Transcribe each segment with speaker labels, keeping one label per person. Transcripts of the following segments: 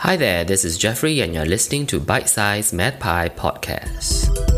Speaker 1: Hi there, this is Jeffrey, and you're listening to Bite Size Math Pie Podcast.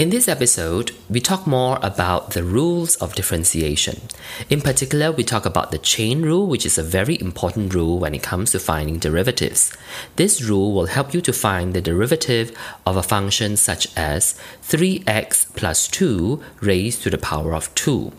Speaker 1: In this episode, we talk more about the rules of differentiation. In particular, we talk about the chain rule, which is a very important rule when it comes to finding derivatives. This rule will help you to find the derivative of a function such as 3x plus 2 raised to the power of 2.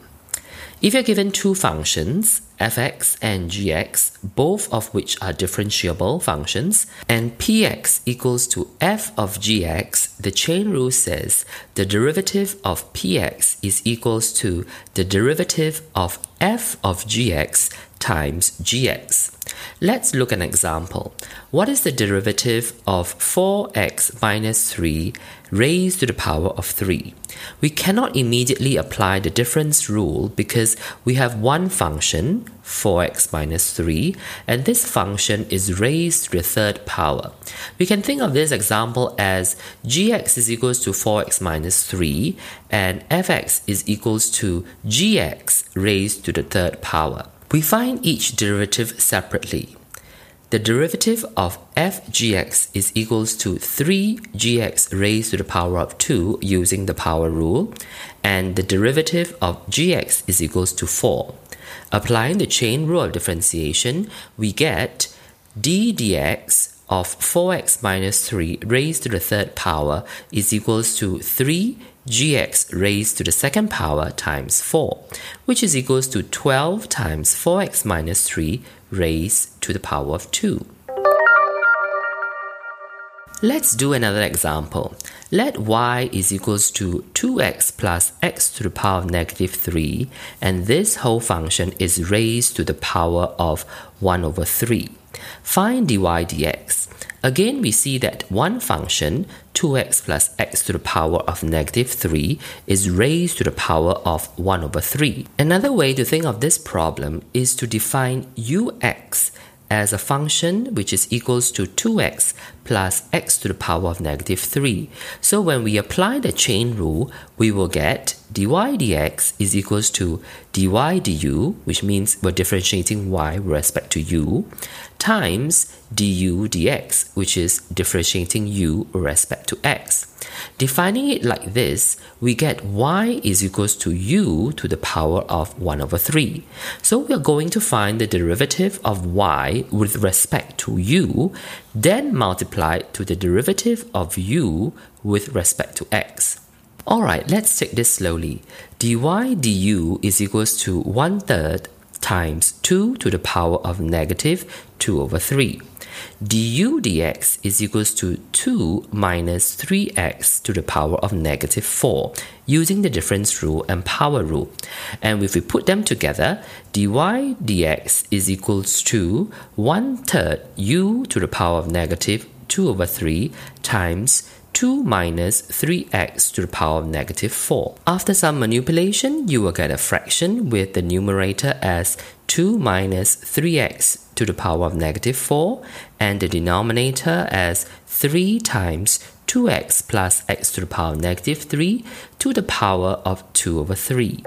Speaker 1: If you're given two functions, fx and gx, both of which are differentiable functions, and px equals to f of gx, the chain rule says the derivative of px is equals to the derivative of f of gx times gx. Let's look at an example. What is the derivative of 4x minus 3 raised to the power of 3? We cannot immediately apply the difference rule because we have one function, 4x minus 3, and this function is raised to the third power. We can think of this example as gx is equals to 4x minus 3 and fx is equals to gx raised to the third power. We find each derivative separately. The derivative of f gx is equals to 3gx raised to the power of 2 using the power rule, and the derivative of gx is equals to 4. Applying the chain rule of differentiation, we get d dx of 4x minus 3 raised to the third power is equals to 3 gx raised to the second power times 4, which is equals to 12 times 4x minus 3 raised to the power of 2. Let's do another example. Let y is equals to 2x plus x to the power of negative 3, and this whole function is raised to the power of 1 over 3. Find dy dx. Again, we see that one function, 2x plus x to the power of negative 3, is raised to the power of 1 over 3. Another way to think of this problem is to define ux as a function which is equals to 2x plus x to the power of negative 3. So when we apply the chain rule, we will get dy dx is equals to dy du, which means we're differentiating y with respect to u, times du dx, which is differentiating u with respect to x. Defining it like this, we get y is equals to u to the power of 1 over 3. So we are going to find the derivative of y with respect to u, then multiply to the derivative of u with respect to x. Alright, let's take this slowly. dy du is equals to 1 third times 2 to the power of negative 2 over 3 du dx is equals to 2 minus 3x to the power of negative 4 using the difference rule and power rule. And if we put them together, dy dx is equals to 1 third u to the power of negative 2 over 3 times 2 minus 3x to the power of negative 4. After some manipulation, you will get a fraction with the numerator as 2 minus 3x to the power of negative 4 and the denominator as 3 times 2x plus x to the power of negative 3 to the power of 2 over 3.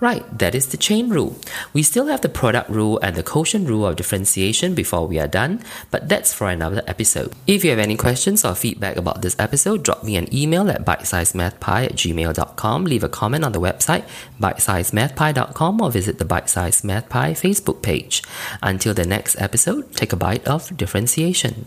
Speaker 1: Right, that is the chain rule. We still have the product rule and the quotient rule of differentiation before we are done, but that's for another episode. If you have any questions or feedback about this episode, drop me an email at bitesizemathpie at gmail.com, leave a comment on the website bitesizemathpie.com or visit the Bite Size Math Pie Facebook page. Until the next episode, take a bite of differentiation.